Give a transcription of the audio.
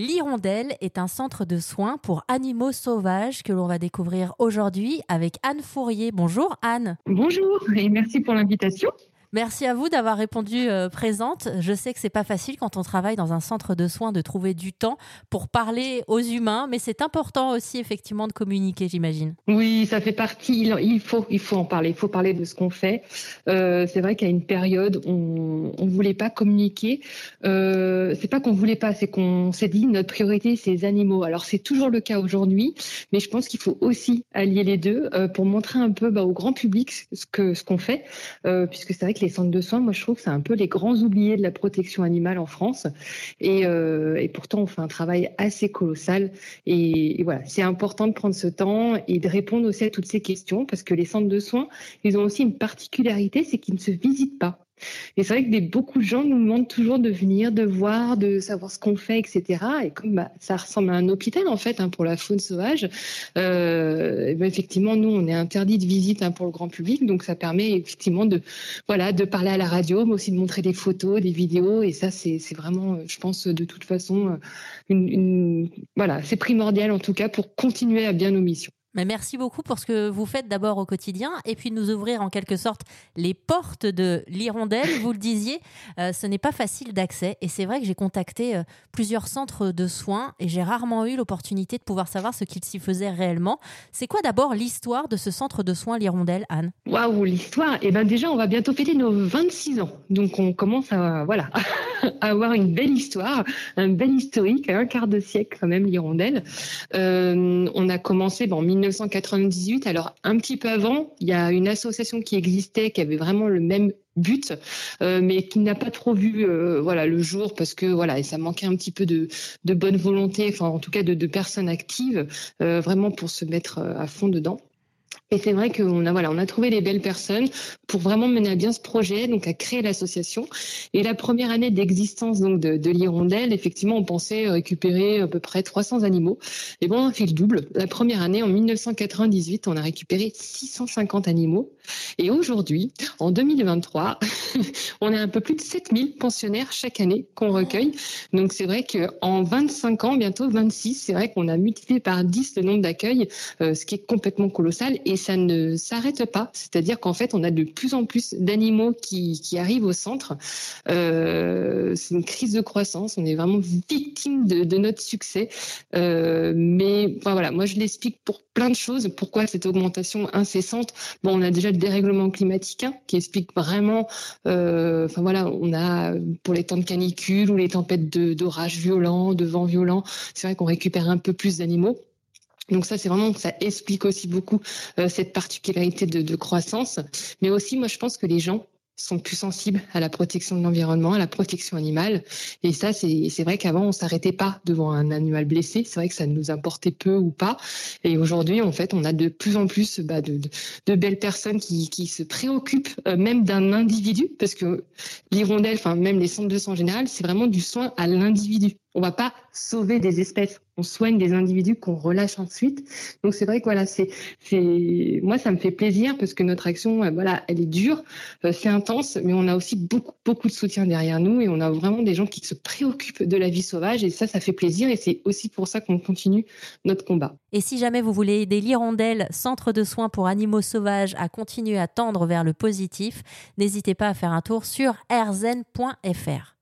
L'Hirondelle est un centre de soins pour animaux sauvages que l'on va découvrir aujourd'hui avec Anne Fourier. Bonjour Anne. Bonjour et merci pour l'invitation. Merci à vous d'avoir répondu euh, présente. Je sais que c'est pas facile quand on travaille dans un centre de soins de trouver du temps pour parler aux humains, mais c'est important aussi effectivement de communiquer, j'imagine. Oui, ça fait partie. Il faut, il faut en parler. Il faut parler de ce qu'on fait. Euh, c'est vrai qu'à une période, on, on voulait pas communiquer. Euh, c'est pas qu'on voulait pas, c'est qu'on s'est dit notre priorité c'est les animaux. Alors c'est toujours le cas aujourd'hui, mais je pense qu'il faut aussi allier les deux euh, pour montrer un peu bah, au grand public ce que ce qu'on fait, puisque c'est vrai que les centres de soins, moi je trouve que c'est un peu les grands oubliés de la protection animale en France. Et, euh, et pourtant, on fait un travail assez colossal. Et, et voilà, c'est important de prendre ce temps et de répondre aussi à toutes ces questions parce que les centres de soins, ils ont aussi une particularité, c'est qu'ils ne se visitent pas. Et c'est vrai que beaucoup de gens nous demandent toujours de venir, de voir, de savoir ce qu'on fait, etc. Et comme bah, ça ressemble à un hôpital en fait hein, pour la faune sauvage, euh, ben, effectivement nous on est interdit de visite hein, pour le grand public, donc ça permet effectivement de voilà de parler à la radio, mais aussi de montrer des photos, des vidéos. Et ça c'est vraiment, je pense de toute façon, une voilà c'est primordial en tout cas pour continuer à bien nos missions. Mais merci beaucoup pour ce que vous faites d'abord au quotidien et puis nous ouvrir en quelque sorte les portes de l'hirondelle. Vous le disiez, euh, ce n'est pas facile d'accès et c'est vrai que j'ai contacté euh, plusieurs centres de soins et j'ai rarement eu l'opportunité de pouvoir savoir ce qu'il s'y faisait réellement. C'est quoi d'abord l'histoire de ce centre de soins l'hirondelle, Anne? Waouh, l'histoire Eh ben déjà, on va bientôt fêter nos 26 ans, donc on commence à voilà avoir une belle histoire, un bel historique, un quart de siècle quand même l'hirondelle. Euh, on a commencé en 1998. Alors un petit peu avant, il y a une association qui existait qui avait vraiment le même but, euh, mais qui n'a pas trop vu euh, voilà le jour parce que voilà ça manquait un petit peu de, bonne volonté, enfin en tout cas de, personnes actives vraiment pour se mettre à fond dedans. Et c'est vrai qu'on a voilà, on a trouvé les belles personnes pour vraiment mener à bien ce projet, donc à créer l'association. Et la première année d'existence donc de, de l'Hirondelle, effectivement, on pensait récupérer à peu près 300 animaux. Et bon, on a fait le double. La première année, en 1998, on a récupéré 650 animaux. Et aujourd'hui, en 2023, on a un peu plus de 7000 pensionnaires chaque année qu'on recueille. Donc c'est vrai qu'en 25 ans, bientôt 26, c'est vrai qu'on a multiplié par 10 le nombre d'accueils, euh, ce qui est complètement colossal. Et ça ne s'arrête pas. C'est-à-dire qu'en fait, on a de plus en plus d'animaux qui, qui arrivent au centre. Euh, c'est une crise de croissance. On est vraiment victime de, notre succès. Euh, mais voilà, moi je l'explique pour plein de choses. Pourquoi cette augmentation incessante? Bon, on a déjà le dérèglement climatique hein, qui explique vraiment. Euh, enfin voilà, on a pour les temps de canicule ou les tempêtes d'orage violents, de vent violent, c'est vrai qu'on récupère un peu plus d'animaux. Donc ça, c'est vraiment ça explique aussi beaucoup euh, cette particularité de, croissance. Mais aussi, moi, je pense que les gens sont plus sensibles à la protection de l'environnement, à la protection animale. Et ça, c'est vrai qu'avant, on s'arrêtait pas devant un animal blessé. C'est vrai que ça nous importait peu ou pas. Et aujourd'hui, en fait, on a de plus en plus bah, de, belles personnes qui, qui se préoccupent euh, même d'un individu, parce que l'hirondelle, enfin même les centres de soins en général, c'est vraiment du soin à l'individu. On va pas sauver des espèces, on soigne des individus qu'on relâche ensuite. Donc c'est vrai que voilà, c'est moi ça me fait plaisir parce que notre action voilà, elle est dure, euh, c'est intense, mais on a aussi beaucoup beaucoup de soutien derrière nous et on a vraiment des gens qui se préoccupent de la vie sauvage et ça ça fait plaisir et c'est aussi pour ça qu'on continue notre combat. Et si jamais vous voulez aider l'Hirondelle, centre de soins pour animaux sauvages, à continuer à tendre vers le positif, n'hésitez pas à faire un tour sur rzen.fr.